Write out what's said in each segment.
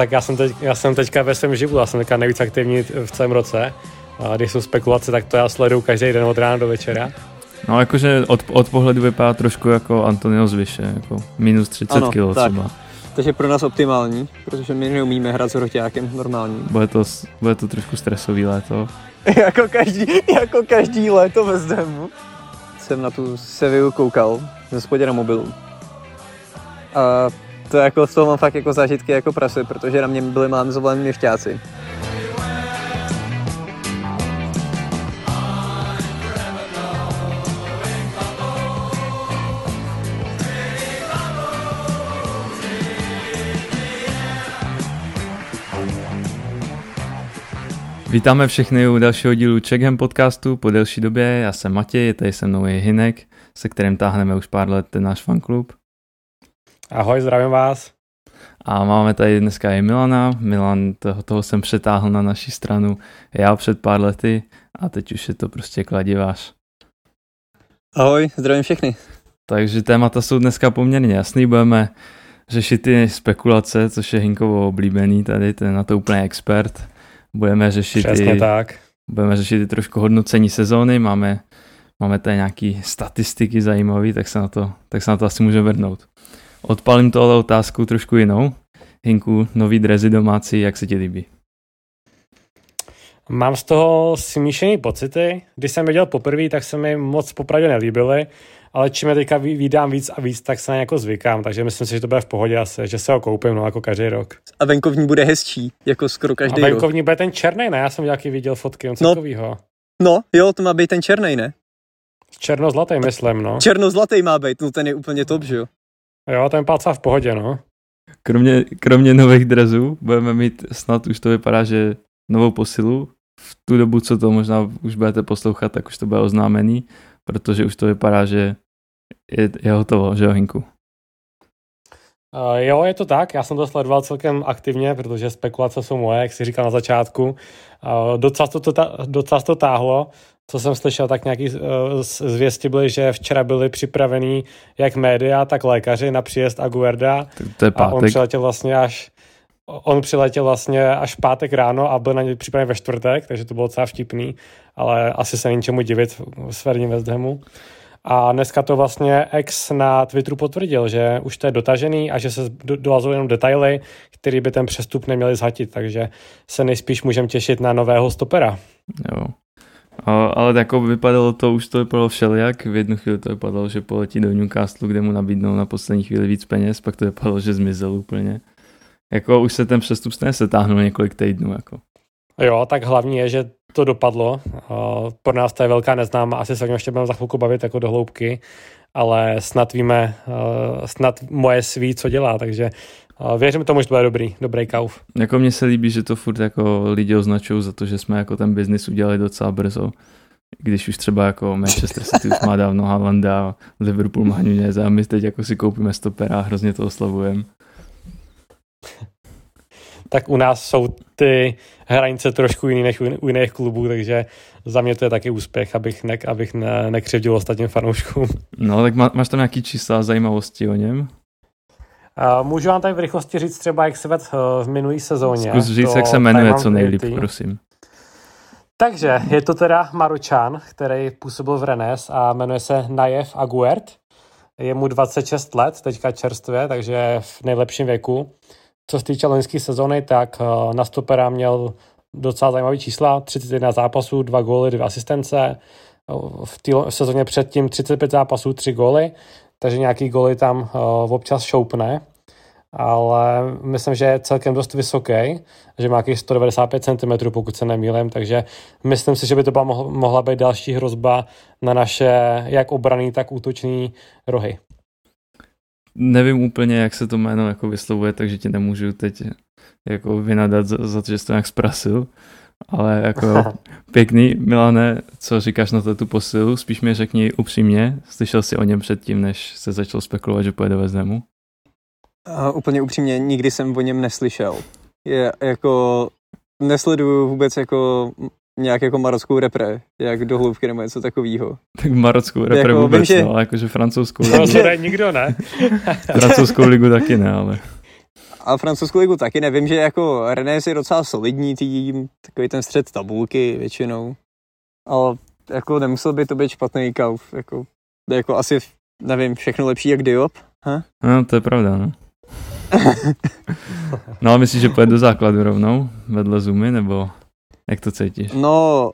tak já jsem, teď, já jsem teďka ve svém živu, já jsem teďka nejvíc aktivní v celém roce. A když jsou spekulace, tak to já sleduju každý den od rána do večera. No jakože od, od pohledu vypadá trošku jako Antonio Zvyše, jako minus 30 ano, kg třeba. Takže pro nás optimální, protože my neumíme hrát s hroťákem normální. Bude to, bude to trošku stresový léto. jako, každý, jako každý léto ve Zdemu. Jsem na tu Seviu koukal ze spodě na mobilu. A to jako z toho mám fakt jako zážitky jako prasy, protože na mě byli mám zvolení měšťáci. Vítáme všechny u dalšího dílu Checkham podcastu po delší době. Já jsem Matěj, tady se mnou je Hinek, se kterým táhneme už pár let ten náš fanklub. Ahoj, zdravím vás. A máme tady dneska i Milana. Milan, toho, toho jsem přetáhl na naší stranu já před pár lety a teď už je to prostě kladivář. Ahoj, zdravím všechny. Takže témata jsou dneska poměrně jasný, budeme řešit ty spekulace, což je Hinkovo oblíbený tady, ten na to úplně expert budeme řešit Přesně i, tak. budeme řešit i trošku hodnocení sezóny, máme, máme tady nějaký statistiky zajímavé, tak se na to, tak se na to asi můžeme vrhnout. Odpalím tohle otázku trošku jinou. Hinku, nový drezy domácí, jak se ti líbí? Mám z toho smíšený pocity. Když jsem viděl poprvé, tak se mi moc popravdě nelíbily ale čím je teďka vydám víc a víc, tak se na jako zvykám, takže myslím si, že to bude v pohodě asi, že se ho koupím, no jako každý rok. A venkovní bude hezčí, jako skoro každý a venkovní rok. bude ten černý, ne? Já jsem nějaký viděl fotky, on no, takovýho. No, jo, to má být ten černý, ne? Černozlatý, myslím, no. Černozlatý má být, no ten je úplně top, že jo? Jo, ten palca v pohodě, no. Kromě, kromě nových drezů budeme mít, snad už to vypadá, že novou posilu. V tu dobu, co to možná už budete poslouchat, tak už to bude oznámený protože už to vypadá, že je, je hotovo, že jo, Hinku? Uh, jo, je to tak. Já jsem to sledoval celkem aktivně, protože spekulace jsou moje, jak si říkal na začátku. Uh, docela, to, to, docela to táhlo. Co jsem slyšel, tak nějaký uh, zvěsti byly, že včera byli připravení jak média, tak lékaři na příjezd Aguerda. To, je pátek. A on přiletěl vlastně až on přiletěl vlastně až v pátek ráno a byl na něj připraven ve čtvrtek, takže to bylo docela vtipný, ale asi se není čemu divit s Verním West Hamu. A dneska to vlastně ex na Twitteru potvrdil, že už to je dotažený a že se dolazují jenom detaily, které by ten přestup neměli zhatit, takže se nejspíš můžeme těšit na nového stopera. Jo. Ale jako vypadalo to, už to vypadalo všelijak. V jednu chvíli to vypadalo, že poletí do Newcastle, kde mu nabídnou na poslední chvíli víc peněz, pak to vypadalo, že zmizel úplně jako už se ten přestup se táhnul několik týdnů. Jako. Jo, tak hlavní je, že to dopadlo. Pro nás to je velká neznáma, asi se o něm ještě budeme za chvilku bavit jako do hloubky, ale snad víme, snad moje sví, co dělá, takže věřím tomu, že to bude dobrý, dobrý kauf. Jako mně se líbí, že to furt jako lidi označují za to, že jsme jako ten biznis udělali docela brzo. Když už třeba jako Manchester City už má dávno Haalanda, Liverpool má Nunez a my teď jako si koupíme stopera a hrozně to oslavujeme tak u nás jsou ty hranice trošku jiný než u jiných klubů, takže za mě to je taky úspěch, abych, ne, abych ne, nekřivdil ostatním fanouškům. No, tak má, máš tam nějaký čísla zajímavosti o něm? Uh, můžu vám tady v rychlosti říct třeba, jak se ved v minulý sezóně. Zkus říct, jak se jmenuje co nejlíp, prosím. Takže je to teda Maročan, který působil v Rennes a jmenuje se Najev Aguert. Je mu 26 let, teďka čerstvě, takže v nejlepším věku. Co se týče loňské sezóny, tak eh, na stopera měl docela zajímavý čísla, 31 zápasů, 2 góly, 2 asistence, v, v sezóně předtím 35 zápasů, 3 góly, takže nějaký góly tam uh, občas šoupne, ale myslím, že je celkem dost vysoký, že má nějakých 195 cm, pokud se nemýlím, takže myslím si, že by to byla mohla být další hrozba na naše jak obraný, tak útoční rohy nevím úplně, jak se to jméno jako vyslovuje, takže ti nemůžu teď jako vynadat za, za to, že jsi to nějak zprasil. Ale jako pěkný, Milane, co říkáš na tu posilu? Spíš mi řekni upřímně, slyšel jsi o něm předtím, než se začal spekulovat, že pojede ve Znemu? Uh, úplně upřímně, nikdy jsem o něm neslyšel. Je jako, nesleduju vůbec jako nějak jako marockou repre, jak do hloubky nebo něco takového. Tak marockou repre jako, vůbec, vím, že... no, jakože francouzskou ligu. To nikdo, ne? francouzskou ligu taky ne, ale... A francouzskou ligu taky nevím, že jako Rennes je docela solidní tým, takový ten střed tabulky většinou. Ale jako nemusel by to být špatný kauf, jako, jako asi, nevím, všechno lepší jak Diop, ha? No, to je pravda, no. no ale myslíš, že pojede do základu rovnou, vedle Zumy, nebo jak to cítíš? No,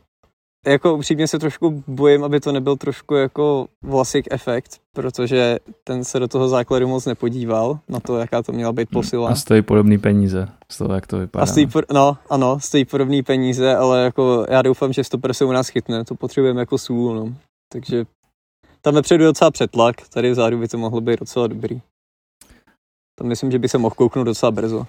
jako upřímně se trošku bojím, aby to nebyl trošku jako Vlasik efekt, protože ten se do toho základu moc nepodíval na to, jaká to měla být posila. A stojí podobný peníze, z toho, jak to vypadá. A stojí, no, ano, stojí podobný peníze, ale jako já doufám, že stoper se u nás chytne, to potřebujeme jako sůl, no. Takže tam vepředu je docela přetlak, tady vzadu by to mohlo být docela dobrý. Tam myslím, že by se mohl kouknout docela brzo.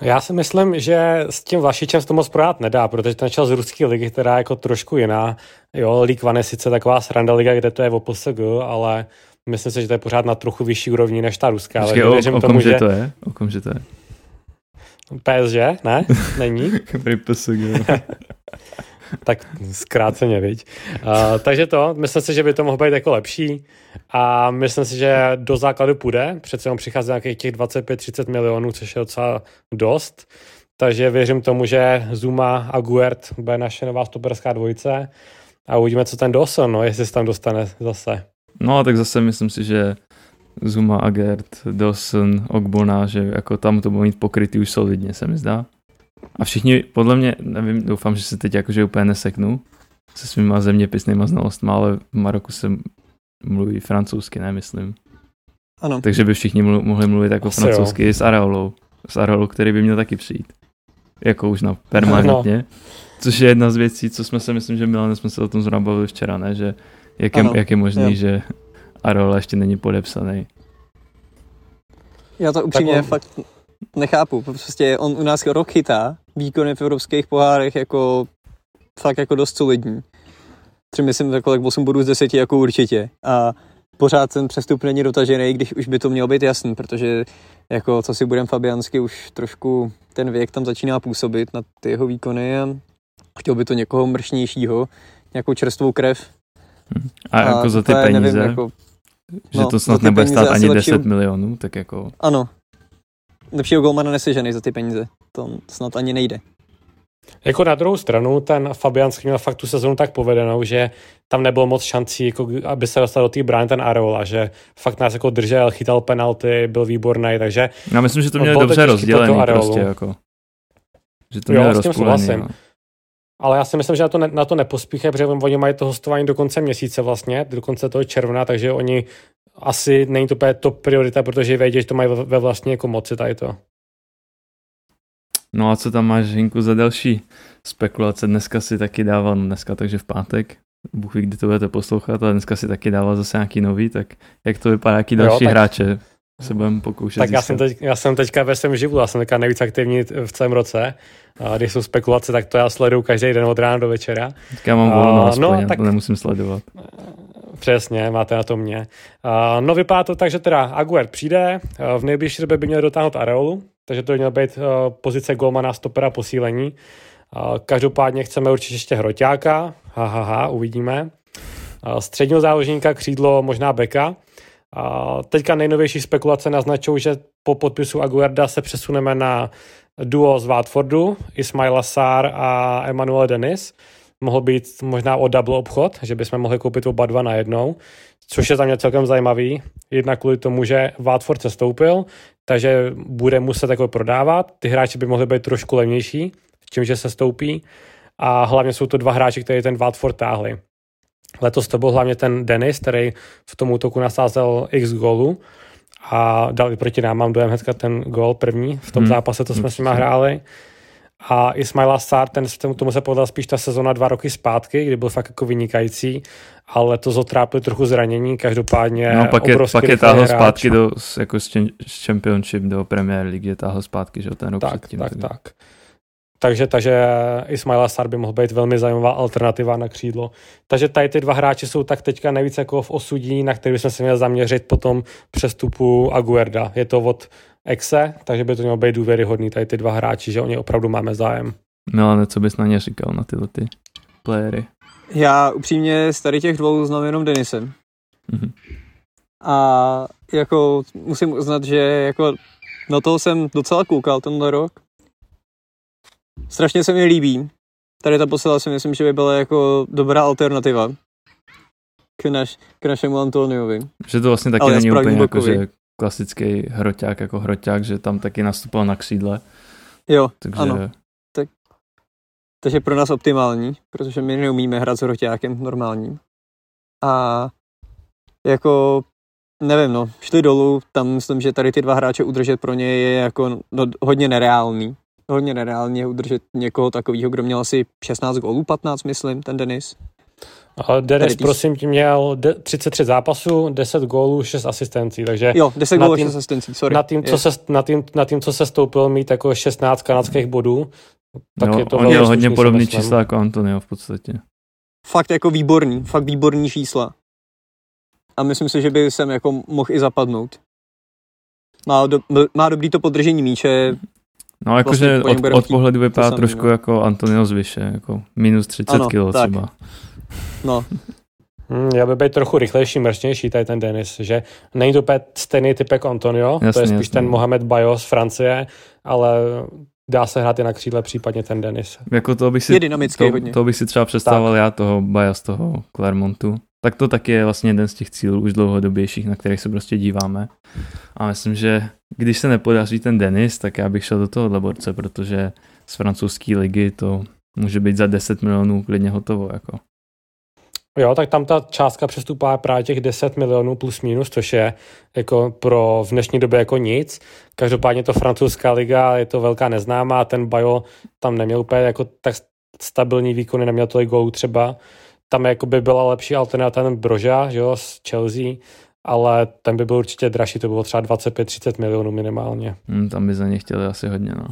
Já si myslím, že s tím Vlašičem se to moc prodat nedá, protože ten čas z ruské ligy, která je jako trošku jiná. Jo, One je sice taková sranda liga, kde to je v PSG, ale myslím si, že to je pořád na trochu vyšší úrovni než ta ruská. Ale o, o tomu, že... to je? O kom, že to je? PSG? Ne? Není? PSG. tak zkráceně, viď. Uh, takže to, myslím si, že by to mohlo být jako lepší a myslím si, že do základu půjde, přece jenom přichází nějakých těch 25-30 milionů, což je docela dost, takže věřím tomu, že Zuma a Guert bude naše nová stoperská dvojice a uvidíme, co ten Dawson, no, jestli se tam dostane zase. No, tak zase myslím si, že Zuma, Agert, Dawson, Ogbona, že jako tam to bude mít pokrytý už solidně, se mi zdá. A všichni, podle mě, nevím, doufám, že se teď jakože úplně neseknu se svýma zeměpisnýma znalostmi, ale v Maroku se mluví francouzsky, nemyslím. Ano. Takže by všichni mlu- mohli mluvit jako Asi francouzsky jo. s Areolou. S Areolou, který by měl taky přijít. Jako už na permanentně. No. Což je jedna z věcí, co jsme se, myslím, že Milan jsme se o tom zrovna bavili včera, ne? Že jak je, jak je možný, jo. že Areola ještě není podepsaný. Já to upřímně on... fakt nechápu. Prostě on u nás rok chytá výkony v evropských pohárech jako fakt jako dost solidní. Třeba myslím tak 8 bodů z 10 jako určitě. A pořád ten přestup není dotažený, když už by to mělo být jasný, protože jako co si budem Fabiansky už trošku ten věk tam začíná působit na ty jeho výkony a chtěl by to někoho mršnějšího, nějakou čerstvou krev. A, a jako za ty peníze, nevím, jako, že no, to snad nebude stát ani 10 lepšího, milionů, tak jako... Ano, lepšího golmana nesežený za ty peníze. To snad ani nejde. Jako na druhou stranu, ten Fabianský měl fakt tu sezonu tak povedenou, že tam nebylo moc šancí, jako aby se dostal do té brány ten Areola, že fakt nás jako držel, chytal penalty, byl výborný, takže... Já myslím, že to měli dobře rozdělený prostě, jako. Že to měli rozpůlený, no. Ale já si myslím, že na to, ne, na to nepospíchají, protože oni mají to hostování do konce měsíce vlastně, do konce toho června, takže oni asi není to úplně top priorita, protože vědí, že to mají ve vlastní jako moci tady to. No a co tam máš, Hinku, za další spekulace? Dneska si taky dával, no dneska takže v pátek, Bůh ví, kdy to budete poslouchat, ale dneska si taky dával zase nějaký nový, tak jak to vypadá, jaký další jo, tak... hráče se budeme pokoušet Tak já jsem, teď, já jsem teďka ve svém živu, já jsem teďka nejvíc aktivní v celém roce. A když jsou spekulace, tak to já sleduju každý den od rána do večera. Tak já mám volno aspoň, no, tak... to nemusím sledovat. Přesně, máte na to mě. Uh, no vypadá to tak, že teda Aguer přijde, uh, v nejbližší době by měl dotáhnout Areolu, takže to by měl být uh, pozice golmana, stopera, posílení. Uh, každopádně chceme určitě ještě hroťáka, ha, ha, ha, uvidíme. Uh, středního záložníka, křídlo, možná beka. Uh, teďka nejnovější spekulace naznačují, že po podpisu Aguerda se přesuneme na duo z Watfordu, Ismaila Sár a Emmanuel Dennis mohl být možná o double obchod, že bychom mohli koupit oba dva na jednou, což je za mě celkem zajímavý. Jednak kvůli tomu, že Watford se stoupil, takže bude muset jako prodávat. Ty hráči by mohli být trošku levnější, tím, že se stoupí. A hlavně jsou to dva hráči, kteří ten Watford táhli. Letos to byl hlavně ten Dennis, který v tom útoku nasázel x gólu a dal i proti nám, mám dojem hnedka ten gól první v tom hmm. zápase, to jsme hmm. s nimi hráli. A Ismaila Sár, ten, tomu se povedla spíš ta sezona dva roky zpátky, kdy byl fakt jako vynikající, ale to zotrápil trochu zranění, každopádně No pak je, pak je táhl zpátky do, jako z, Championship do Premier League, je táhl zpátky, že ten rok tak, předtím. Tak, tak, tak. Takže, takže Ismaila Sar by mohl být velmi zajímavá alternativa na křídlo. Takže tady ty dva hráči jsou tak teďka nejvíce jako v osudí, na který bychom se měli zaměřit po tom přestupu Aguerda. Je to od Exe, takže by to mělo být důvěryhodný tady ty dva hráči, že o ně opravdu máme zájem. No ale co bys na ně říkal, na tyhle ty playery? Já upřímně z tady těch dvou znám jenom Denisem. Mm-hmm. A jako musím uznat, že jako na toho jsem docela koukal tenhle rok. Strašně se mi líbí. Tady ta posila si myslím, že by byla jako dobrá alternativa k, naš, k našemu Antoniovi. Že to vlastně taky Ale není úplně jako, že klasický hroťák jako hroťák, že tam taky nastupoval na křídle. Jo, Takže ano. Takže pro nás optimální, protože my neumíme hrát s hroťákem normálním. A jako, nevím no, šli dolů, tam myslím, že tady ty dva hráče udržet pro ně je jako no, hodně nereálný. Hodně nereálně udržet někoho takového, kdo měl asi 16 gólů, 15 myslím, ten Denis. A Denis, prosím, tě měl de- 33 zápasů, 10 gólů, 6 asistencí, takže Jo, 10 Na gólů, tým- 6 asistencí, sorry. na tím, co Je- se, na, tím, na tím, co se stoupil mít jako 16 kanadských bodů, tak no, je to on měl hodně podobný myslím. čísla jako Antonio v podstatě. fakt jako výborný, fakt výborný čísla. A myslím si, že by sem jako mohl i zapadnout. Má, do, má dobrý to podržení míče, No Vlastně jakože něm od, od pohledu vypadá trošku no. jako Antonio zvyše, jako minus 30 Ano, kilo tak. třeba. no, Hmm, já by být trochu rychlejší, mršnější tady ten Denis, že není to úplně stejný typ jako Antonio, to Jasně, je spíš jasně. ten Mohamed Bayo z Francie, ale dá se hrát i na křídle, případně ten Denis. Jako to bych si, je dynamický to, hodně. to bych si třeba představoval já toho Baja z toho Clermontu. Tak to taky je vlastně jeden z těch cílů už dlouhodobějších, na kterých se prostě díváme. A myslím, že když se nepodaří ten Denis, tak já bych šel do tohohle borce, protože z francouzské ligy to může být za 10 milionů klidně hotovo. Jako. Jo, tak tam ta částka přestupá právě těch 10 milionů plus minus, což je jako pro v dnešní době jako nic. Každopádně to francouzská liga, je to velká neznámá, ten Bayo tam neměl úplně jako tak stabilní výkony, neměl tolik gólů třeba. Tam jako by byla lepší alternativa ten Broža, že jo, z Chelsea, ale ten by byl určitě dražší, to bylo třeba 25-30 milionů minimálně. Hm, tam by za ně chtěli asi hodně. No.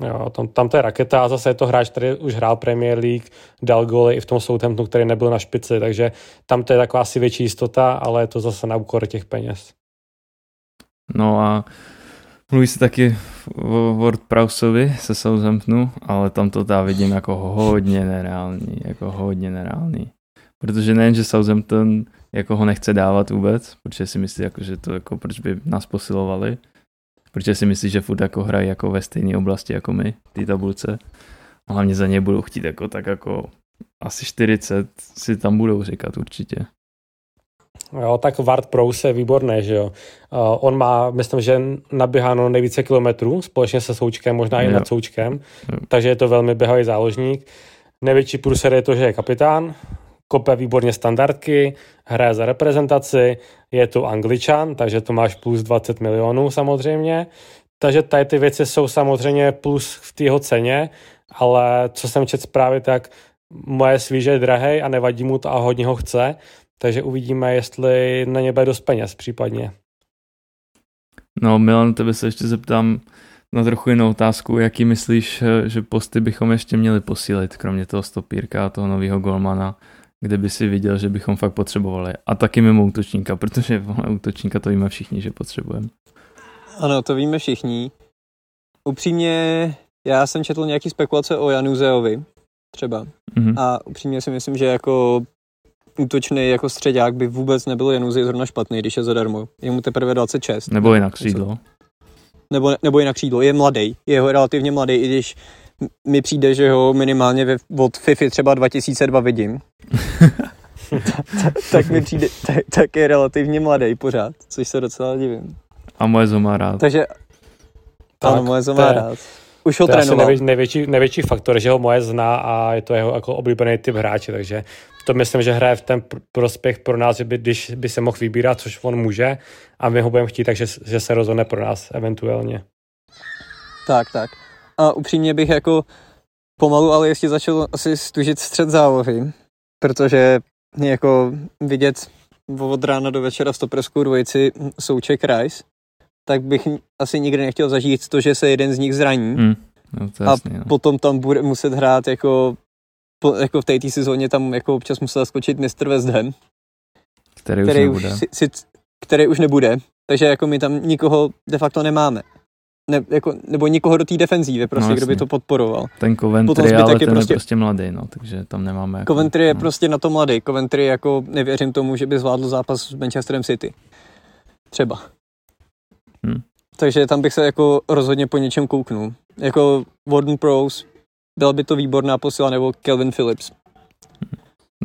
Jo, tam, tam to je raketa a zase je to hráč, který už hrál Premier League, dal góly i v tom Southamptonu, který nebyl na špici, takže tam to je taková asi větší jistota, ale je to zase na úkor těch peněz. no a mluví se taky o Ward Prowseovi se Southamptonu, ale tam to já vidím jako hodně nereálný, jako hodně nereálný. Protože nejen, že Southampton jako ho nechce dávat vůbec, protože si myslí, jako, že to jako, proč by nás posilovali, protože si myslí, že furt jako hrají jako ve stejné oblasti jako my, té tabulce. A hlavně za ně budou chtít jako tak jako asi 40 si tam budou říkat určitě. Jo, tak Ward Prowse je výborný, že jo. Uh, on má, myslím, že naběháno nejvíce kilometrů, společně se Součkem, možná i Jo. nad Součkem, Jo. takže je to velmi běhavý záložník. Největší průser je to, že je kapitán, kope výborně standardky, hraje za reprezentaci, je to angličan, takže to máš plus 20 milionů samozřejmě. Takže tady ty věci jsou samozřejmě plus v té jeho ceně, ale co jsem četl zprávy, tak moje svíže je drahej a nevadí mu to a hodně ho chce, takže uvidíme, jestli na ně bude dost peněz případně. No Milan, tebe se ještě zeptám na trochu jinou otázku. Jaký myslíš, eh, že posty bychom ještě měli posílit, kromě toho stopírka a toho nového golmana, kde by si viděl, že bychom fakt potřebovali. A taky mimo útočníka, protože vole, útočníka to víme všichni, že potřebujeme. Ano, to víme všichni. Upřímně, já jsem četl nějaký spekulace o Januzeovi, třeba. Mhm. A upřímně si myslím, že jako útočný jako středák by vůbec nebyl Januzej zrovna špatný, když je zadarmo. Je mu teprve 26. Nebo i na křídlo. Nebo, nebo i na křídlo. Je mladý. Je ho relativně mladý, i když mi přijde, že ho minimálně ve, od FIFA třeba 2002 vidím. tak mi přijde, tak, tak je relativně mladý pořád, což se docela divím. A moje zo má rád. Takže Tak, ano, moje má je- rád. Už ho To je asi trénoval. největší, největší, největší faktor, že ho moje zná a je to jeho jako oblíbený typ hráče, takže to myslím, že hraje v ten pr- prospěch pro nás, že by, když by se mohl vybírat, což on může, a my ho budeme chtít, takže že se rozhodne pro nás eventuálně. Tak, tak. A upřímně bych jako pomalu, ale ještě začal asi stužit střed zálohy, protože jako vidět od rána do večera v stoperskou dvojici Souček Rice, tak bych asi nikdy nechtěl zažít to, že se jeden z nich zraní Hm. No, to je a jasný, no. potom tam bude muset hrát jako, jako v této sezóně tam jako občas musel skočit Mr. West Ham, Který už který nebude. už, si, si, který už nebude, takže jako my tam nikoho de facto nemáme. Ne, jako, nebo nikoho do té defenzívy, prostě, No, kdo by to podporoval. Ten Coventry, ale je ten prostě- je prostě mladý, no, takže tam nemáme jako, Coventry je no. prostě na to mladý. Coventry jako nevěřím tomu, že by zvládl zápas s Manchesterem City. Třeba. takže tam bych se jako rozhodně po něčem kouknul. Jako Warden Pros, byla by to výborná posila, nebo Kelvin Phillips.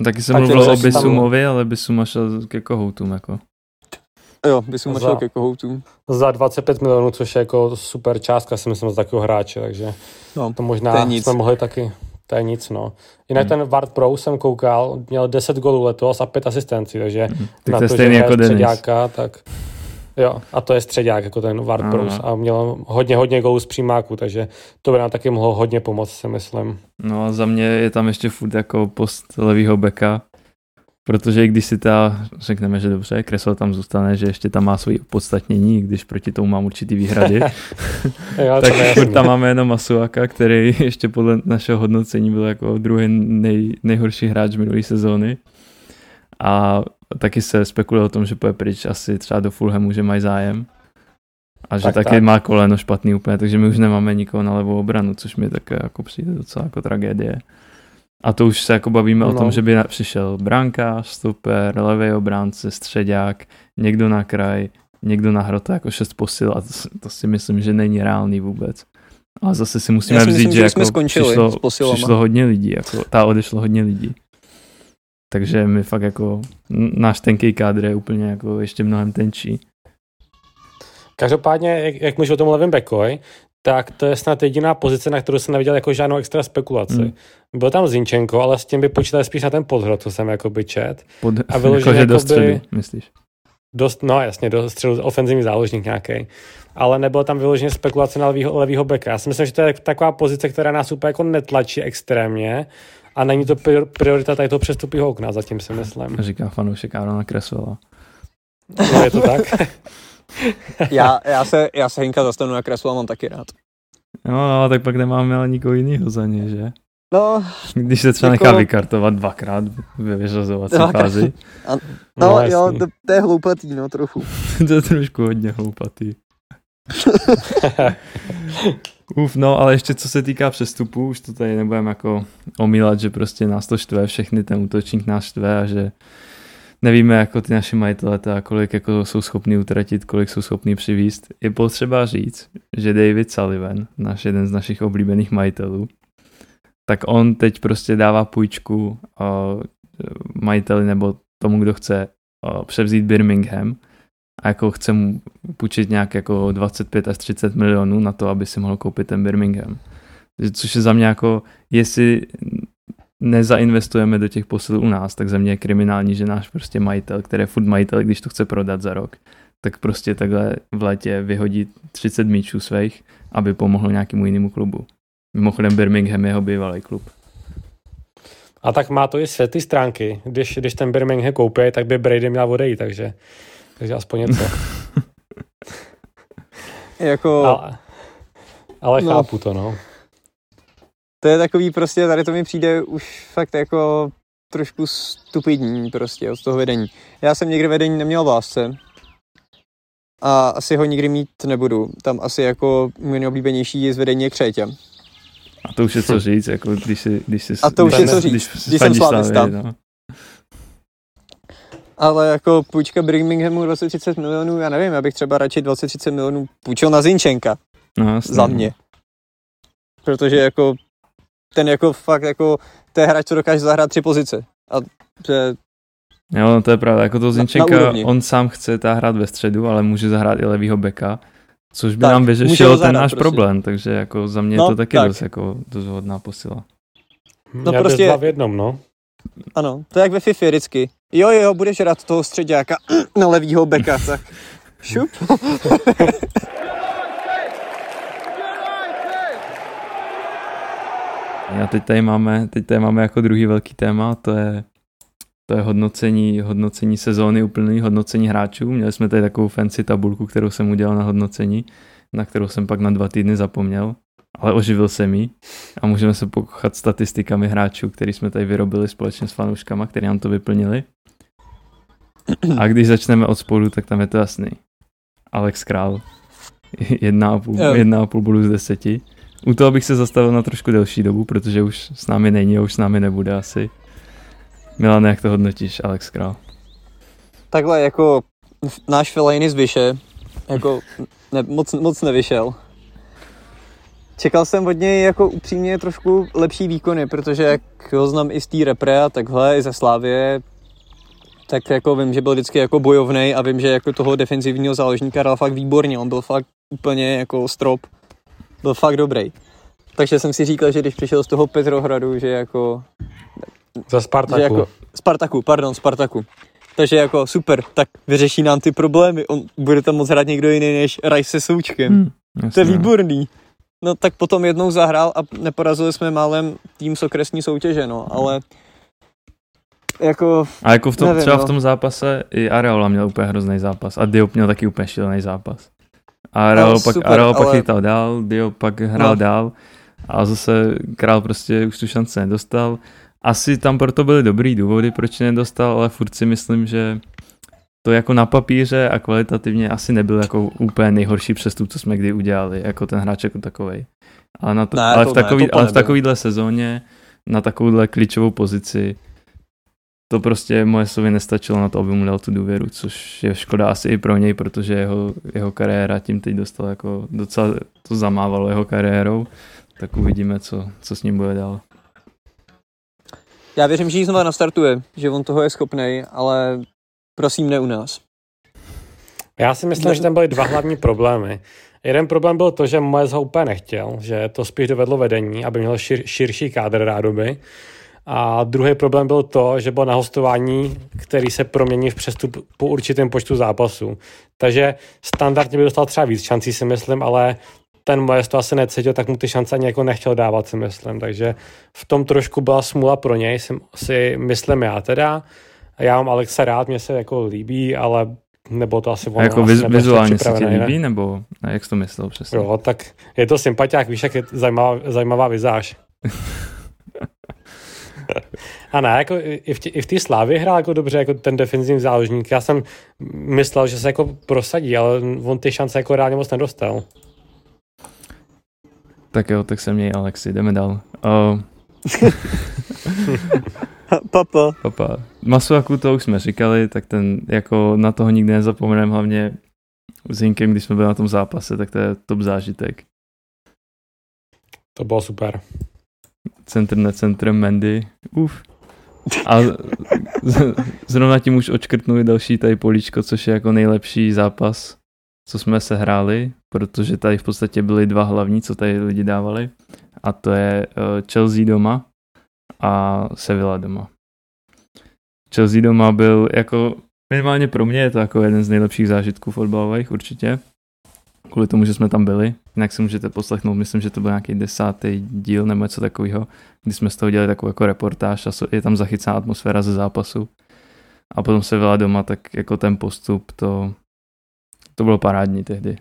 Taky jsem mluvil o Bisumovi, ale Bisuma šel ke kohoutům, jako. Jo, Bisuma šel ke kohoutům. Za 25 milionů, což je jako super částka, si myslím, za takového hráče, takže no, to možná to jsme mohli taky to je nic, no. Jinak hmm. ten Ward Pro jsem koukal, měl 10 golů letos a 5 asistencí, takže hmm. tak na to, to že jako tak jo, a to je středák jako ten Ward Pro a měl hodně, hodně golů z přímáku, takže to by nám taky mohlo hodně pomoct, si myslím. No a za mě je tam ještě furt jako post levýho beka, Protože když si ta, řekneme, že dobře, kreslo tam zůstane, že ještě tam má svoje opodstatnění, když proti tomu mám určitý výhrady, jo, tak furt tam máme jenom Masuaka, který ještě podle našeho hodnocení byl jako druhý nej, nejhorší hráč minulé sezóny. A taky se spekuluje o tom, že půjde pryč asi třeba do Fulhamu, že mají zájem. A že tak, taky tak. má koleno špatný úplně, takže my už nemáme nikoho na levou obranu, což mi také jako přijde docela jako tragédie. A to už se jako bavíme no. o tom, že by přišel branka, stoper, levý obránce, středák, někdo na kraj, někdo na hrota jako šest posil a to, to si myslím, že není reálný vůbec. Ale zase si musíme vzít, myslím, že, že jako jsme přišlo, přišlo hodně lidí, jako, ta odešlo hodně lidí. Takže my fakt jako, náš tenký kádr je úplně jako ještě mnohem tenčí. Každopádně, jak, jak můžu o tom levém bekoj, tak to je snad jediná pozice, na kterou jsem neviděl jako žádnou extra spekulaci. Hmm. Byl tam Zinčenko, ale s tím by počítal spíš na ten podhrot, co jsem by čet. Pod, a vyloženě jako, do středu, myslíš? Dost, no jasně, do středu ofenzivní záložník nějaký. Ale nebylo tam vyloženě spekulace na levýho, levýho beka. Já si myslím, že to je taková pozice, která nás úplně jako netlačí extrémně a není to priorita tady toho přestupního okna, zatím si myslím. Říká fanoušek Arona Kresová. No je to tak? já, já, se, já se Hinka zastanu na kreslu a mám taky rád. No, no, tak pak nemáme ale nikoho jiného za ně, že? No, Když se třeba jako... nechá vykartovat dvakrát ve vyřazovací dvakrát. fázi. A, no, no jo, to, to, je hloupatý, no, trochu. to je trošku hodně hloupatý. Uf, no, ale ještě co se týká přestupu, už to tady nebudeme jako omílat, že prostě nás to štve, všechny ten útočník nás štve a že nevíme jako ty naši majitele, teda, kolik jako jsou schopni utratit, kolik jsou schopni přivíst. Je potřeba říct, že David Sullivan, náš jeden z našich oblíbených majitelů, tak on teď prostě dává půjčku uh, majiteli nebo tomu, kdo chce uh, převzít Birmingham a jako chce mu půjčit nějak jako 25 až 30 milionů na to, aby si mohl koupit ten Birmingham. Což je za mě jako, jestli nezainvestujeme do těch posil u nás, tak za mě je kriminální, že náš prostě majitel, který je furt majitel, když to chce prodat za rok, tak prostě takhle v létě vyhodí 30 míčů svých, aby pomohl nějakému jinému klubu. Mimochodem Birmingham je jeho bývalý klub. A tak má to i světlý stránky. Když, když ten Birmingham koupí, tak by Brady měl odejít, takže, takže aspoň něco. jako... Ale, ale no. chápu to, no to je takový prostě, tady to mi přijde už fakt jako trošku stupidní prostě od toho vedení. Já jsem někdy vedení neměl v lásce a asi ho nikdy mít nebudu. Tam asi jako můj nejoblíbenější je zvedení je Křétě. A to už je co říct, jako když si... Když si a to už je co říct, když, když jsem slavista. No. Ale jako půjčka Birminghamu 20-30 milionů, já nevím, já bych třeba radši 20-30 milionů půjčil na Zinčenka. No, jasný, za mě. Protože jako ten jako fakt jako, to je hráč, co dokáže zahrát tři pozice. A že Jo, no to je pravda, jako to Zinčenka, on sám chce ta hrát ve středu, ale může zahrát i levýho beka, což by tak, nám vyřešil ten náš prostě. problém, takže jako za mě no, je to taky tak. dost, jako dost hodná posila. No Já prostě... v jednom, no. Ano, to je jak ve FIFA vždycky. Jo, jo, budeš hrát toho středáka na levýho beka, tak šup. A teď tady máme, teď tady máme jako druhý velký téma, to je, to je hodnocení, hodnocení sezóny, úplný hodnocení hráčů. Měli jsme tady takovou fancy tabulku, kterou jsem udělal na hodnocení, na kterou jsem pak na dva týdny zapomněl, ale oživil jsem ji a můžeme se pokochat statistikami hráčů, který jsme tady vyrobili společně s fanouškama, který nám to vyplnili. A když začneme od spodu, tak tam je to jasný. Alex Král, jedna a půl, jedna a půl bodu z deseti. U toho bych se zastavil na trošku delší dobu, protože už s námi není a už s námi nebude asi. Milan, jak to hodnotíš, Alex Král? Takhle jako náš Fellaini z Vyše Jako ne, moc, moc nevyšel. Čekal jsem od něj jako upřímně trošku lepší výkony, protože jak ho znám i z té repre a takhle, i ze Slávě, tak jako vím, že byl vždycky jako bojovný a vím, že jako toho defenzivního záložníka hrál fakt výborně, on byl fakt úplně jako strop, byl fakt dobrý. Takže jsem si říkal, že když přišel z toho Petrohradu, že jako... Za Spartaku. Že jako, Spartaku, pardon, Spartaku. Takže jako super, tak vyřeší nám ty problémy. On bude tam moc hrát někdo jiný než Raj se Součkem. Hmm, to je no. výborný. No tak potom jednou zahrál a neporazili jsme málem tým z okresní soutěže, no, ale jako... A jako v tom, nevím, třeba no. v tom zápase i Areola měl úplně hrozný zápas a Diop měl taky úplně šílený zápas. A Areol no, pak, super, Areol ale... pak chytal dál, Diop pak hrál no. dál a zase Král prostě už tu šanci nedostal. Asi tam proto byly dobrý důvody, proč nedostal, ale furt si myslím, že to jako na papíře a kvalitativně asi nebyl jako úplně nejhorší přestup, co jsme kdy udělali, jako ten hráč jako takovej. Ale, na to, ne, ale, to v takový, ne, ale v takovýhle sezóně na takovouhle klíčovou pozici to prostě moje slovy nestačilo na to, aby mu dal tu důvěru, což je škoda asi i pro něj, protože jeho, jeho kariéra tím teď dostal jako docela to zamávalo jeho kariérou, tak uvidíme, co, co s ním bude dál. Já věřím, že ji znova nastartuje, že on toho je schopný, ale prosím ne u nás. Já si myslím, že tam byly dva hlavní problémy. Jeden problém byl to, že Moes ho úplně nechtěl, že to spíš dovedlo vedení, aby měl šir, širší kádr rádoby. A druhý problém byl to, že byl na hostování, který se promění v přestup po určitém počtu zápasů. Takže standardně by dostal třeba víc šancí, si myslím, ale ten Moes to asi necítil, tak mu ty šance ani jako nechtěl dávat, si myslím. Takže v tom trošku byla smůla pro něj, si, si myslím já teda. Já mám Alexa rád, mě se jako líbí, ale nebo to asi ono. A jako viz, vizuálně se ti líbí, ne? nebo ne, jak jsi to myslel přesně? Jo, tak je to sympatiák, víš, jak je zajímavá, zajímavá vizáž. A ne, jako i v, tě, i v té slávě hrál jako dobře, jako ten defenzivní záložník. Já jsem myslel, že se jako prosadí, ale on ty šance jako reálně moc nedostal. Tak jo, tak se měj Alexi, jdeme dál. Uh... Papa. Papa. Masuaku to už jsme říkali, tak ten jako na toho nikdy nezapomeneme, hlavně s Hinkem, když jsme byli na tom zápase, tak to je top zážitek. To bylo super. Centr na centrem Mendy. Uf. A zrovna tím už očkrtnuli další tady políčko, což je jako nejlepší zápas, co jsme se hráli, protože tady v podstatě byly dva hlavní, co tady lidi dávali. A to je eh, Chelsea doma a Sevilla doma. Chelsea doma byl jako, minimálně pro mě je to jako jeden z nejlepších zážitků fotbalových určitě. Kvůli tomu, že jsme tam byli. Jinak si můžete poslechnout, myslím, že to byl nějaký desátý díl nebo něco takového, kdy jsme z toho dělali takovou jako reportáž a je tam zachycená atmosféra ze zápasu. A potom se byla doma, tak jako ten postup, to, to bylo parádní tehdy.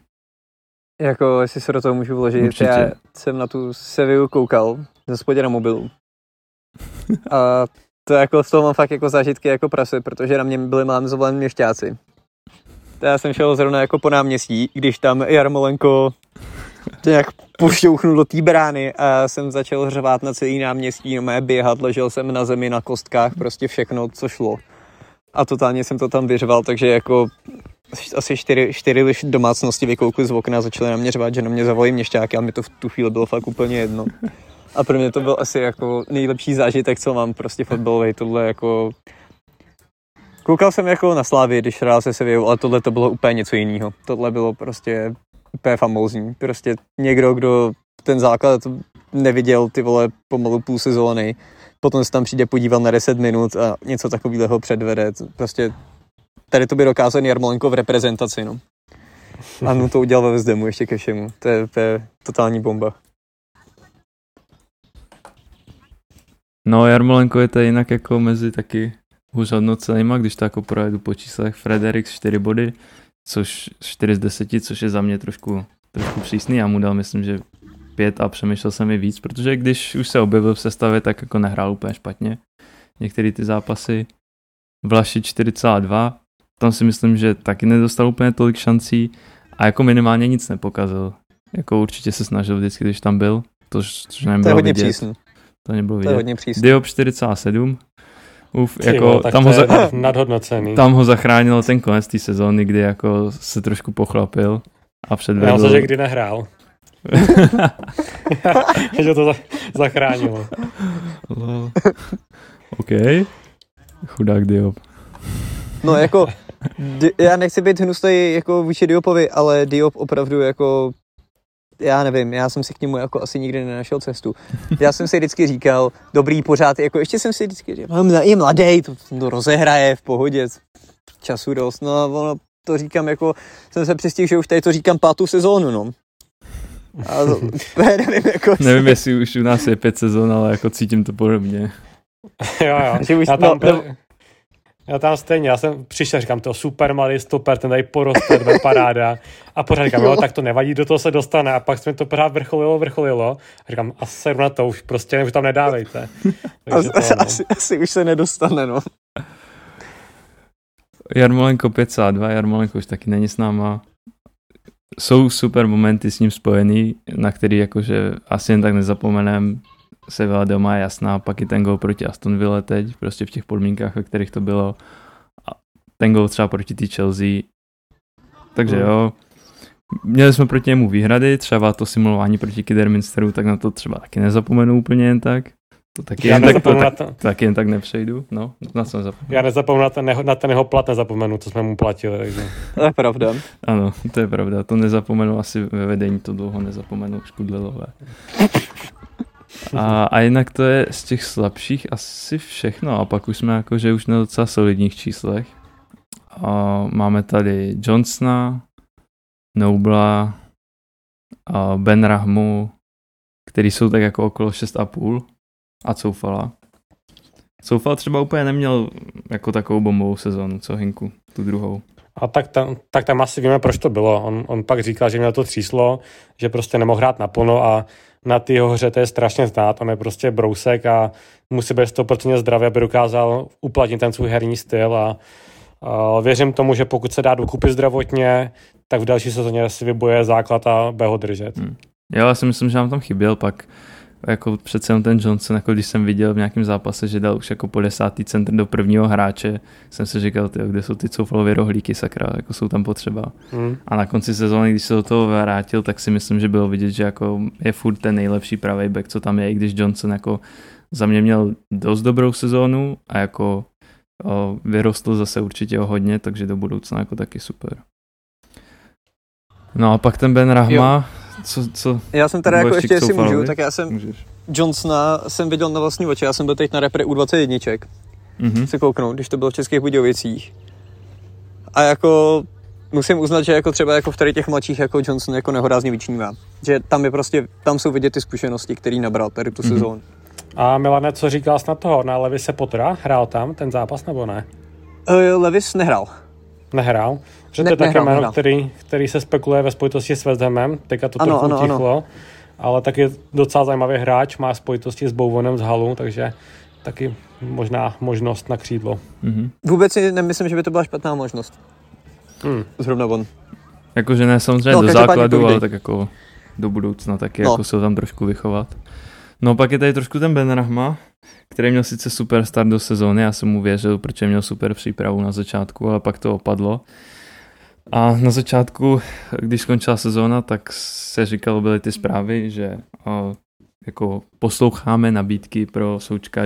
Jako, jestli se do toho můžu vložit, Určitě. já jsem na tu Sevillu koukal ze spodě na mobilu a to jako z toho mám fakt jako zážitky jako prase, protože na mě byli mám zvolen měšťáci. To já jsem šel zrovna jako po náměstí, když tam Jarmolenko nějak pošťouchnul do té brány a jsem začal hřevát na celý náměstí, no mé běhat, ležel jsem na zemi, na kostkách, prostě všechno, co šlo. A totálně jsem to tam vyřval, takže jako asi čtyři, čtyři domácnosti vykoukly z okna a začaly na mě řvát, že na mě zavolají měšťáky a mi to v tu chvíli bylo fakt úplně jedno. A pro mě to byl asi jako nejlepší zážitek, co mám prostě fotbalový. Tohle jako... Koukal jsem jako na Slávy, když hrál se Sevillou, ale tohle to bylo úplně něco jiného. Tohle bylo prostě úplně famózní. Prostě někdo, kdo ten základ neviděl ty vole pomalu půl sezóny, potom se tam přijde podívat na 10 minut a něco takového předvede. Prostě tady to by dokázal Jarmolenko v reprezentaci, no. A mu to udělal ve Vezdemu ještě ke všemu. To je, to je totální bomba. No Jarmolenko je to jinak jako mezi taky hůř hodnocenýma, když to jako projedu po číslech. Frederik 4 body, což 4 z 10, což je za mě trošku, trošku přísný. Já mu dal myslím, že 5 a přemýšlel jsem i víc, protože když už se objevil v sestavě, tak jako nehrál úplně špatně. Některé ty zápasy. Vlaši 4,2, tam si myslím, že taky nedostal úplně tolik šancí a jako minimálně nic nepokazil. Jako určitě se snažil vždycky, když tam byl, to, což nebylo to je hodně vidět. Přísný. To nebylo vidět. To je hodně přísný. Diop 47, Uf, Ty, jako no, tam, to ho je za, nad- nadhodnocený. tam ho zachránil ten konec té sezóny, kdy jako se trošku pochlapil a Já předvedl. myslím, že kdy nehrál. že to za- zachránilo. Lol. OK. Chudák Diop. No jako, Di- já nechci být hnusný jako vůči Diopovi, ale Diop opravdu jako, já nevím, já jsem si k němu jako asi nikdy nenašel cestu. Já jsem si vždycky říkal, dobrý pořád, jako ještě jsem si vždycky říkal, "No, je mladý, to, to rozehraje v pohodě, času dost, no a ono, to říkám jako, jsem se přistihl, že už tady to říkám pátou sezónu, no. A to, nevím, jako, Nevím, jestli už u nás je pět sezon, ale jako cítím to podobně. jo, jo. Že už- já, tam, no, no. Já tam stejně, já jsem přišel, říkám, to super malý stoper, ten tady poroste, bude paráda. A pořád říkám, jo, tak to nevadí, do toho se dostane. A pak jsme to pořád vrcholilo, vrcholilo. A říkám, a seru na to, už prostě už tam nedávejte. Takže asi, to, no. asi, asi už se nedostane, no. Jarmolenko 502, Jarmolenko už taky není s náma. Jsou super momenty s ním spojený, na který jakože asi jen tak nezapomenem. Sevilla doma je jasná, pak i ten gol proti Aston Villa teď, prostě v těch podmínkách, ve kterých to bylo. A ten gol třeba proti té Chelsea. Takže Hmm. jo, měli jsme proti němu výhrady, třeba to simulování proti Kidderminsteru, tak na to třeba taky nezapomenu úplně jen tak. To taky, Já jen tak, to, tak, to, taky jen tak nepřejdu. No, na co nezapomenu. já nezapomenu na ten, jeho, na ten jeho plat, nezapomenu, co jsme mu platili. Takže. To je pravda. Ano, to je pravda. To nezapomenu asi ve vedení, to dlouho nezapomenu škudlilové. A, a jinak to je z těch slabších asi všechno. A pak už jsme jakože už na docela solidních číslech. A máme tady Johnsona, Nobla, a Ben Rahmu, který jsou tak jako okolo 6,5 a Coufala. Coufal třeba úplně neměl jako takovou bombovou sezónu, co Hinku, tu druhou. A tak tam, tak tam asi víme, proč to bylo. On, on pak říkal, že měl to tříslo, že prostě nemohl hrát naplno a na té jeho hře to je strašně znát. On je prostě brousek a musí být 100% zdravý, aby dokázal uplatnit ten svůj herní styl a, a věřím tomu, že pokud se dá dokupy zdravotně, tak v další sezóně si vyboje základ a bude ho držet. Hmm. Jo, já si myslím, že nám tam chyběl pak jako přece jenom ten Johnson, jako když jsem viděl v nějakém zápase, že dal už jako po desátý centr do prvního hráče, jsem si říkal, tyjo, kde jsou ty coufalové rohlíky, sakra, jako jsou tam potřeba. Hmm. A na konci sezóny, když se do toho vrátil, tak si myslím, že bylo vidět, že jako je furt ten nejlepší pravý back, co tam je, i když Johnson jako za mě měl dost dobrou sezónu a jako o, vyrostl zase určitě o hodně, takže do budoucna jako taky super. No a pak ten Ben Rahma, co, co Já jsem teda jako ještě, jestli můžu, tak já jsem můžeš? Johnsona jsem viděl na vlastní oči, já jsem byl teď na repre U21, Mhm. se kouknout, když to bylo v Českých Budějovicích. A jako musím uznat, že jako třeba jako v tady těch mladších jako Johnson jako nehorázně vyčnívá. Že tam je prostě, tam jsou vidět ty zkušenosti, které nabral tady tu Mhm. sezónu. A Milane, co říkal jsi na toho, na Levise Pottera? Hrál tam ten zápas nebo ne? Uh, Levis nehrál. Nehrál? Že to je také jméno, který, který se spekuluje ve spojitosti s West Hamem, teďka to Ano, trochu ano, ano. utichlo, ale taky docela zajímavý hráč, má spojitosti s Bouvonem z Halu, takže taky možná možnost na křídlo. Mhm. Vůbec si nemyslím, že by to byla špatná možnost. Hmm. Zrovna on. Jakože ne samozřejmě No, do základu, ale tak jako do budoucna taky, No. jako se ho tam trošku vychovat. No pak je tady trošku ten Ben Rahma, který měl sice super start do sezóny, já jsem mu věřil, protože měl super přípravu na začátku, ale pak to opadlo. A na začátku, když skončila sezóna, tak se říkalo, byly ty zprávy, že o, jako posloucháme nabídky pro součka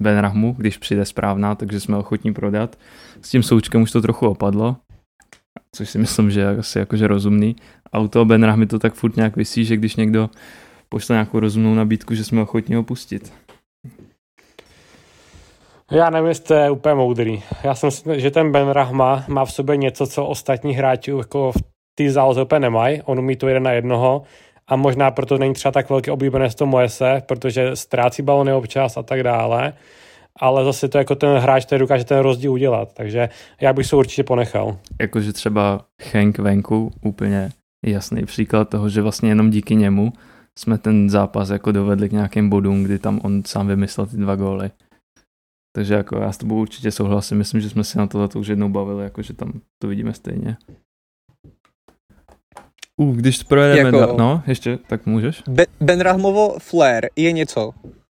Ben Rahmu, když přijde správná, takže jsme ochotní prodat. S tím součkem už to trochu opadlo, což si myslím, že je asi jakože rozumný. A u toho Ben Rahmy to tak furt nějak vysí, že když někdo pošle nějakou rozumnou nabídku, že jsme ochotní ho pustit. Já nevím, jestli je úplně moudrý. Já si myslím, že ten Ben Rahma má v sobě něco, co ostatní hráči jako v té záloze úplně nemají. On umí to jeden na jednoho a možná proto není třeba tak velký oblíbenec to Moese, protože ztrácí balony občas a tak dále. Ale zase to jako ten hráč, který dokáže ten rozdíl udělat. Takže já bych se určitě ponechal. Jakože třeba Hank venku, úplně jasný příklad toho, že vlastně jenom díky němu jsme ten zápas jako dovedli k nějakým bodům, kdy tam on sám vymyslel ty dva góly. Takže jako já s tebou určitě souhlasím, myslím, že jsme si na tohle už jednou bavili, jako že tam to vidíme stejně. Uh, když projedeme, Jako- no, ještě, tak můžeš? Be- ben Rahmovo flair je něco,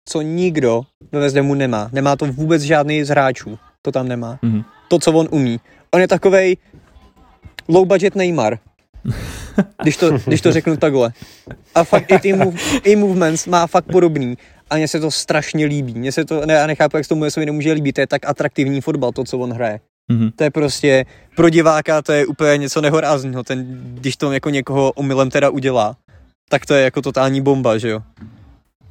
co nikdo ve Hamu nemá. Nemá to vůbec žádný z hráčů. To tam nemá. Mhm. To, co on umí. On je takovej low budget Neymar. Když to, když to řeknu takhle. A fakt i ty move, i movements má fakt podobný. A mně se to strašně líbí. Mně se to, ne, já nechápu, jak se tomu Messovi nemůže líbit. To je tak atraktivní fotbal, to, co on hraje. Mhm. To je prostě, pro diváka to je úplně něco nehorázního. Ten, když to jako někoho omylem teda udělá, tak to je jako totální bomba, že jo.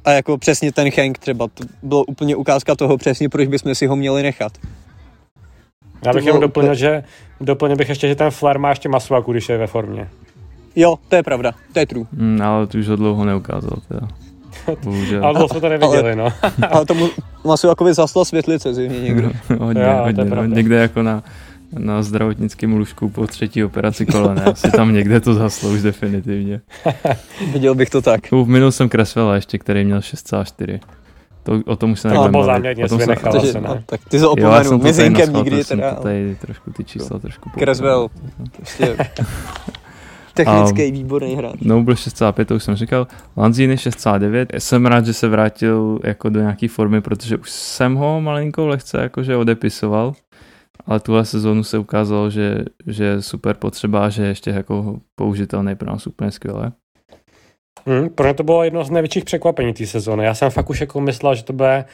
A jako přesně ten Hank třeba, to bylo úplně ukázka toho přesně, proč bychom si ho měli nechat. Já bych jenom doplnil, úplně- že doplnil bych ještě, že ten Flair má ještě Masuaku, když je ve formě. Jo, to je pravda, to je true. Mm, ale to už ho dlouho neukázal teda. Bohužel. Ale to jsme to neviděli, no. Ale tomu Masuakovi zasla světlice zřejmě někdo. hodně, Jo, to je hodně, no. Někde jako na, na zdravotnickém lůžku po třetí operaci kolene. Asi tam někde to zaslo už definitivně. Viděl bych to tak. U- Minul jsem Creswella ještě, který měl 6,4. To, o tom už se To nebudeme byl bavit. záměrně, O tom jsi se- vynechal. Takže, asi ne. no, tak ty se Jo, já opomenu, jsem to tady mizinkem naschvál, nikdy jsem teda. to tady trošku ty čísla trošku Creswell. Prostě technický výborný hráč. No, byl 6,5, to už jsem říkal. Lanzini 6,9. Jsem rád, že se vrátil jako do nějaké formy, protože už jsem ho malinko lehce jakože odepisoval. Ale tuhle sezónu se ukázalo, že, že je super potřeba a že je ještě jako použitelný pro nás úplně skvěle. Hmm, pro mě to bylo jedno z největších překvapení té sezóny. Já jsem fakt už jako myslel, že to bude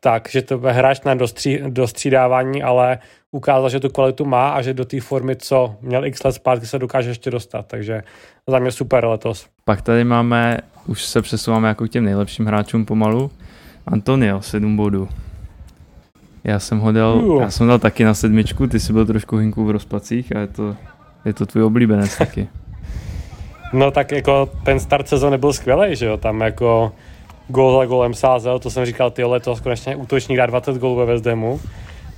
tak, že to bude hráč na dostří, dostřídávání, ale ukázal, že tu kvalitu má a že do té formy, co měl x let zpátky, se dokáže ještě dostat. Takže za mě super letos. Pak tady máme, už se přesouváme jako k těm nejlepším hráčům pomalu. Antonio, 7 bodů. Já jsem ho dal, Uh. já jsem dal taky na sedmičku, ty jsi byl trošku hinku v rozpacích a je to, je to tvůj oblíbenec taky. No tak jako ten start sezóny byl skvělý, že jo, tam jako gól za golem sázel, to jsem říkal, ty letos konečně útočník dá 20 gólů ve West Hamu.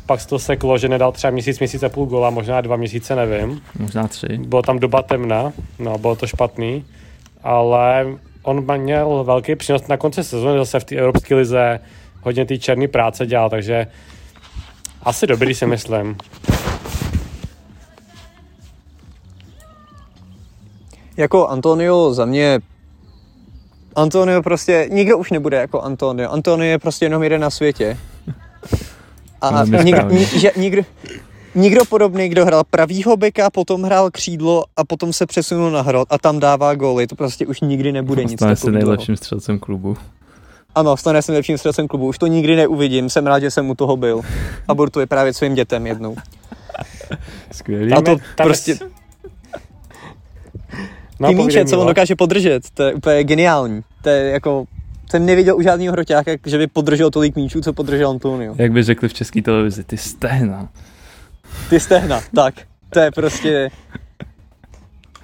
Pak se to seklo, že nedal třeba měsíc, měsíc a půl góla, možná dva měsíce, nevím. Možná tři. Bylo tam doba temna, no, bylo to špatný, ale on měl velký přínos na konci sezóny, zase v té Evropské lize hodně té černé práce dělal, takže asi dobrý si myslím. Jako Antonio za mě Antonio prostě, nikdo už nebude jako Antonio. Antonio je prostě jenom jeden na světě. A Velmi nikdo, správně. ni, že, nikdo, nikdo podobný, kdo hrál pravýho beka, potom hrál křídlo a potom se přesunul na hrot a tam dává góly. To prostě už nikdy nebude nic Stane se nejlepším střelcem klubu. Ano, stane se nejlepším střelcem klubu. Už to nikdy neuvidím, jsem rád, že jsem u toho byl. A budu to vyprávět svým dětem jednou. Skvělý. A to tam- prostě, No, ty míče, co on dokáže podržet, to je úplně geniální. To je jako, jsem neviděl u žádného hroťáka, že by podržel tolik míčů, co podržel Antonio. Jak by řekli v české televizi, ty stehna. Ty stehna, tak. To je prostě,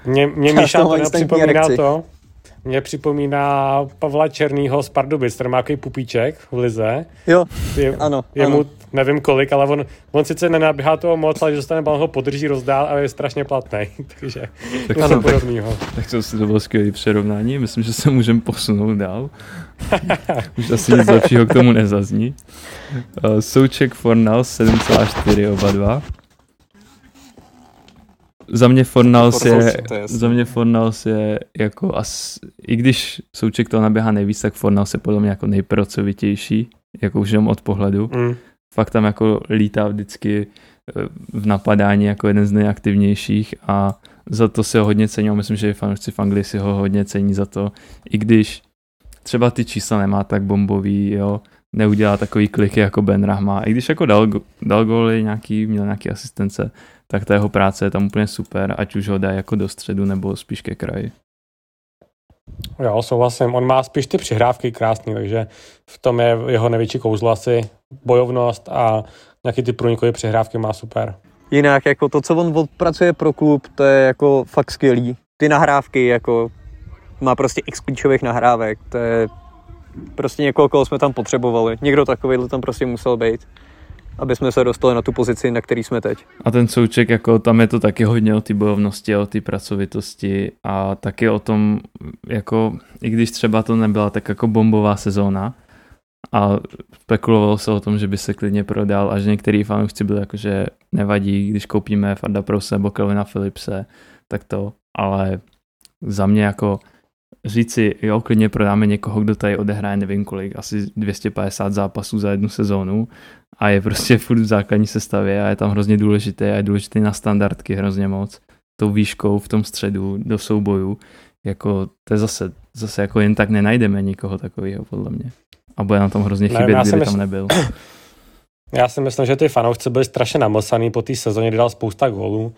Mě, mě Míša to připomíná erekci. to, mě připomíná Pavla Černýho z Pardubic, který má takový pupíček v lize. jo, Je, ano, je ano. mu nevím kolik, ale on, on sice nenaběhá toho moc, ale když dostane balon, ho podrží, rozdál a je strašně platný. Takže Tak, něco tak, podobného. tak to, to bylo skvělé přirovnání. Myslím, že se můžeme posunout dál. Už asi nic lepšího k tomu nezazní. Uh, Souček Fornals 7,4 oba dva. Za mě Fornals je, za mě Fornals je jako as, i když Souček to naběhá nejvíc, tak Fornals je podle mě jako nejpracovitější, jako už jenom od pohledu. Mm. Fakt tam jako lítá vždycky eh, v napadání jako jeden z nejaktivnějších a za to si ho hodně cení a myslím, že i fanoušci v Anglii si ho hodně cení za to, i když třeba ty čísla nemá tak bombový, jo, neudělá takový kliky jako Ben Rahma, i když jako dal, dal góly, nějaký, měl nějaký asistence, tak ta jeho práce je tam úplně super, ať už ho dá jako do středu nebo spíš ke kraji. Jo, souhlasím. On má spíš ty přihrávky krásný, takže v tom je jeho největší kouzlo asi bojovnost a nějaký ty průnikové přihrávky má super. Jinak jako to, co on odpracuje pro klub, to je jako fakt skvělý. Ty nahrávky, jako má prostě x klíčových nahrávek, to je prostě někoho, koho jsme tam potřebovali. Někdo takovýhle tam prostě musel být, aby jsme se dostali na tu pozici, na který jsme teď. A ten souček, jako tam je to taky hodně o ty bojovnosti a o ty pracovitosti a taky o tom, jako i když třeba to nebyla tak jako bombová sezóna a spekulovalo se o tom, že by se klidně prodal a že některý fanoušci byli jako, že nevadí, když koupíme Farda Prose nebo Kelvina Philipse, tak to, ale za mě jako říci, jo, klidně prodáme někoho, kdo tady odehraje nevím kolik, asi 250 zápasů za jednu sezónu a je prostě furt v základní sestavě a je tam hrozně důležité a je důležitý na standardky hrozně moc, tou výškou v tom středu do soubojů, jako to je zase, zase jako jen tak nenajdeme nikoho takového podle mě. A bude na tom hrozně chybět, ne, kdyby mysl... tam nebyl. Já si myslím, že ty fanoušci byli strašně namlsaný po té sezóně, kdy dal spousta gólů,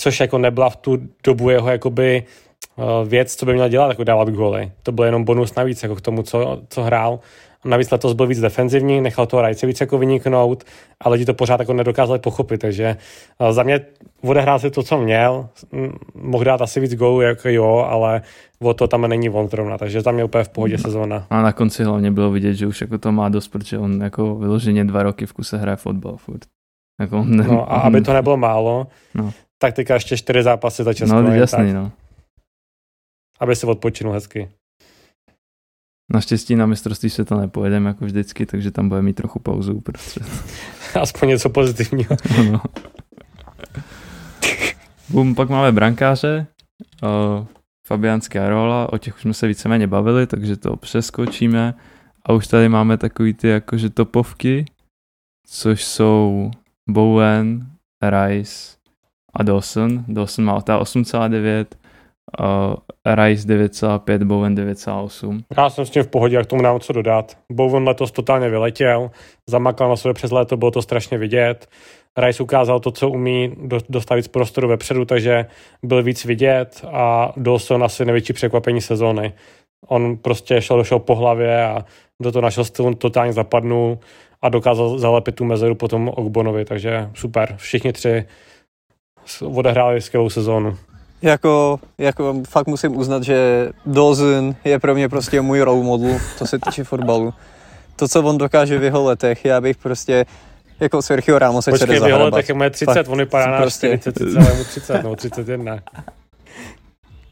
což jako nebyla v tu dobu jeho jakoby věc, co by měl dělat, jako dávat góly. To byl jenom bonus navíc jako k tomu, co, co hrál. A navíc letos byl víc defenzivní, nechal toho Rajce víc jako vyniknout, ale lidi to pořád jako nedokázali pochopit, takže eh, za mě odehrál si to, co měl, mohl dát asi víc gólů, jako jo, ale o to tam není on zrovna, takže tam je úplně v pohodě sezóna. A na konci hlavně bylo vidět, že už jako to má dost, protože on jako vyloženě dva roky v kuse hraje fotbal furt. Jako ne, no a aby to nebylo málo, no. tak teďka ještě čtyři zápasy za Česko. No jasný, tak. no aby se odpočinul hezky. Naštěstí na mistrovství se to nepojedeme jako vždycky, takže tam bude mít trochu pauzu uprostřed. Aspoň něco pozitivního. no. Bum, pak máme brankáře, o, Fabiánské rola, o těch už jsme se víceméně bavili, takže to přeskočíme. A už tady máme takový ty jakože topovky, což jsou Bowen, Rice a Dawson. Dawson má 8,9, Uh, Rice 9,5, Bowen 9,8. Já jsem s tím v pohodě, jak tomu nám co dodat. Bowen letos totálně vyletěl, zamakal na sobě přes léto, bylo to strašně vidět. Rice ukázal to, co umí, dostat víc prostoru vepředu, takže byl víc vidět a Dawson asi největší překvapení sezóny. On prostě šel, došel po hlavě a do toho našeho stylu totálně zapadnul a dokázal zalepit tu mezeru potom Ogbonovi, takže super. Všichni tři odehráli skvělou sezónu jako, jako fakt musím uznat, že Dawson je pro mě prostě můj role model, co se týče fotbalu. To, co on dokáže v jeho letech, já bych prostě jako Sergio Ramos se Počkej, v jeho letech je 30, fakt, on vypadá na prostě... 40, celé 30, no 31.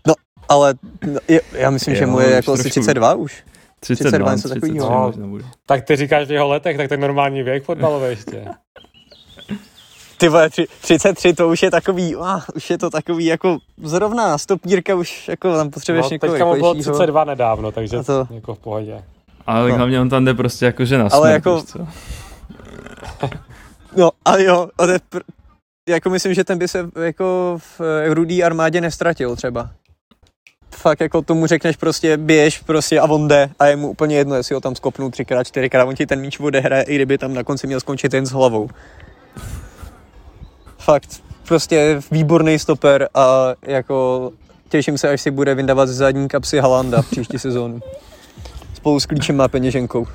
No, ale no, je, já myslím, je, že mu je jako asi 32 už. 32, 32 něco No, tak ty říkáš v jeho letech, tak to je normální věk fotbalový ještě. Ty vole, 33 to už je takový, ah, už je to takový jako zrovna stopírka už jako tam potřebuješ no, někoho teďka mu bylo 32 nedávno, takže to... jako v pohodě. Ale no. hlavně on tam jde prostě jako že na Ale jako... No, ale jo, ale pr... jako myslím, že ten by se jako v rudý armádě nestratil třeba. Fakt jako tomu řekneš prostě běž prostě a on jde a je mu úplně jedno, jestli ho tam skopnou třikrát, čtyřikrát, on ti ten míč odehraje, i kdyby tam na konci měl skončit jen s hlavou fakt prostě výborný stoper a jako těším se, až si bude vyndávat z zadní kapsy Halanda v příští sezónu. Spolu s klíčem a peněženkou.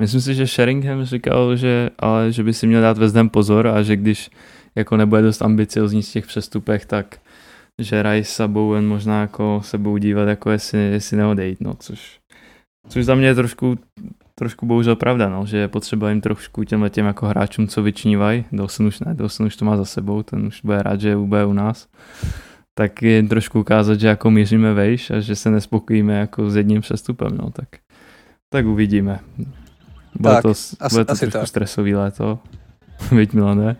Myslím si, že Sheringham říkal, že, ale že by si měl dát ve pozor a že když jako nebude dost ambiciozní z těch přestupech, tak že Rice a Bowen možná jako se budou dívat, jako jestli, jestli neodejít, no, což, což za mě je trošku trošku bohužel pravda, no, že je potřeba jim trošku těm těm jako hráčům, co vyčnívají, Dawson už ne, Dawson už to má za sebou, ten už bude rád, že bude u nás, tak je trošku ukázat, že jako míříme vejš a že se nespokojíme jako s jedním přestupem, no, tak, tak uvidíme. Bude tak, to, asi, bude to asi trošku tak. stresový léto, Víď Milane?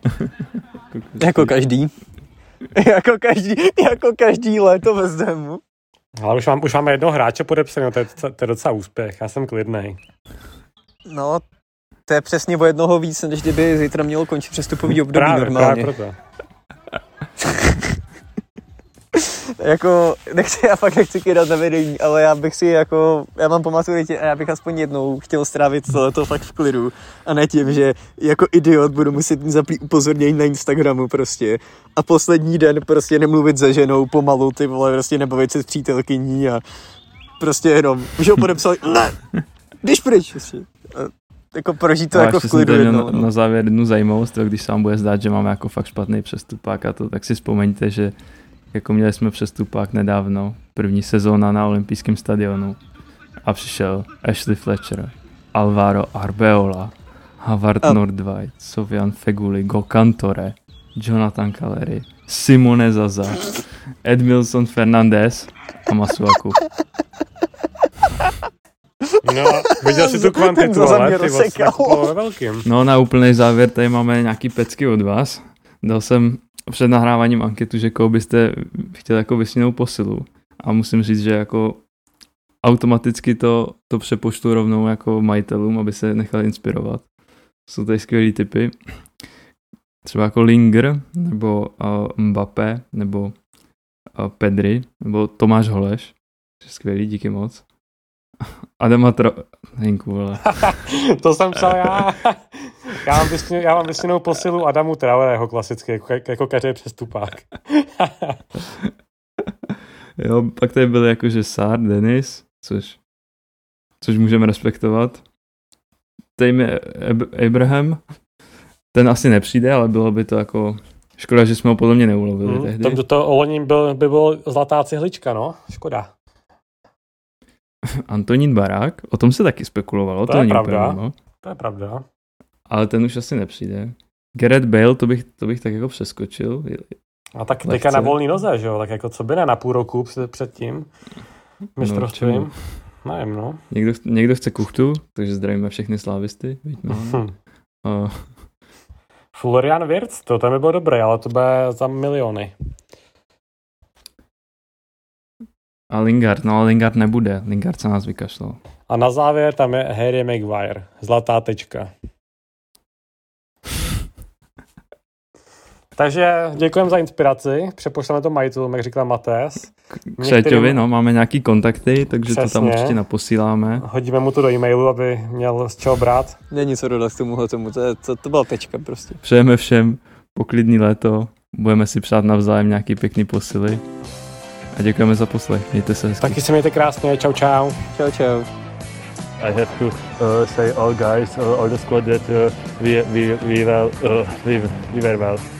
jako každý. jako každý, jako každý léto ve Zdemu. Ale už, mám, už máme jednoho hráče podepsaného, to, je, to je docela úspěch, já jsem klidný. No, to je přesně o jednoho víc, než kdyby zítra mělo končit přestupový období právě, normálně. Právě proto. jako, nechci, já fakt nechci kydat na vedení, ale já bych si jako, já mám po maturitě a já bych aspoň jednou chtěl strávit tohleto fakt v klidu a ne tím, že jako idiot budu muset zaplý upozornění na Instagramu prostě a poslední den prostě nemluvit se ženou pomalu, ty vole, prostě nebavit se s přítelkyní a prostě jenom, už ho podepsali, ne, když pryč, prostě. jako prožít to a jako v klidu jednou, na, no. na závěr jednu zajímavost, když se vám bude zdát, že máme jako fakt špatný přestupák a to, tak si vzpomeňte, že jako měli jsme přestupák nedávno, první sezóna na olympijském stadionu a přišel Ashley Fletcher, Alvaro Arbeola, Havard a... Nordweit, Sofian Feguli, Gokantore, Jonathan Caleri, Simone Zaza, Edmilson Fernandez a Masuaku. No, viděl jsi tu kvantitu, ale ty vlastně velkým. No na úplný závěr tady máme nějaký pecky od vás. Dal jsem před nahráváním anketu, že koho byste chtěli jako vysněnou posilu. A musím říct, že jako automaticky to, to přepoštu rovnou jako majitelům, aby se nechali inspirovat. Jsou tady skvělý typy. Třeba jako Linger, nebo uh, Mbappé, nebo uh, Pedri, nebo Tomáš Holeš. Skvělý, díky moc. Adama Tra... Hinku, vole. to jsem psal já. já, mám vysně, já mám vysněnou posilu Adamu Traorého klasicky, jako, jako každý přestupák. jo, pak tady byly jakože Sár, Denis, což, což můžeme respektovat. Tady je Abraham, ten asi nepřijde, ale bylo by to jako Škoda, že jsme ho podle mě neulovili hmm, tehdy. To, to oloním byl, by byl zlatá cihlička, no. Škoda. Antonín Barák, o tom se taky spekulovalo. To, to je pravda. Úplně, no. To je pravda. Ale ten už asi nepřijde. Gareth Bale, to bych, to bych tak jako přeskočil. A tak teďka na volný noze, že jo? Tak jako co by ne na půl roku před tím mistrovstvím. No, Nevím, no. Někdo, někdo chce kuchtu, takže zdravíme všechny slávisty. No. uh. Florian Wirtz, to tam by bylo dobré, ale to bude za miliony. A Lingard, no Lingard nebude. Lingard se nás vykašlal. A na závěr tam je Harry Maguire. Zlatá tečka. Takže děkujeme za inspiraci, přepošleme to majitelům, jak říkal Matés. Křeťovi, no, máme nějaký kontakty, takže Přesně. to tam určitě naposíláme. Hodíme mu to do e-mailu, aby měl z čeho brát. Není co dodat k tomuhle tomu, to, je, to, to byla tečka prostě. Přejeme všem poklidný léto, budeme si přát navzájem nějaký pěkný posily. A děkujeme za poslech, mějte se hezky. Taky se mějte krásně, čau čau. Čau čau. I have to uh, say all guys, uh, all the squad that uh, we, we, we, well, uh, we, we were well.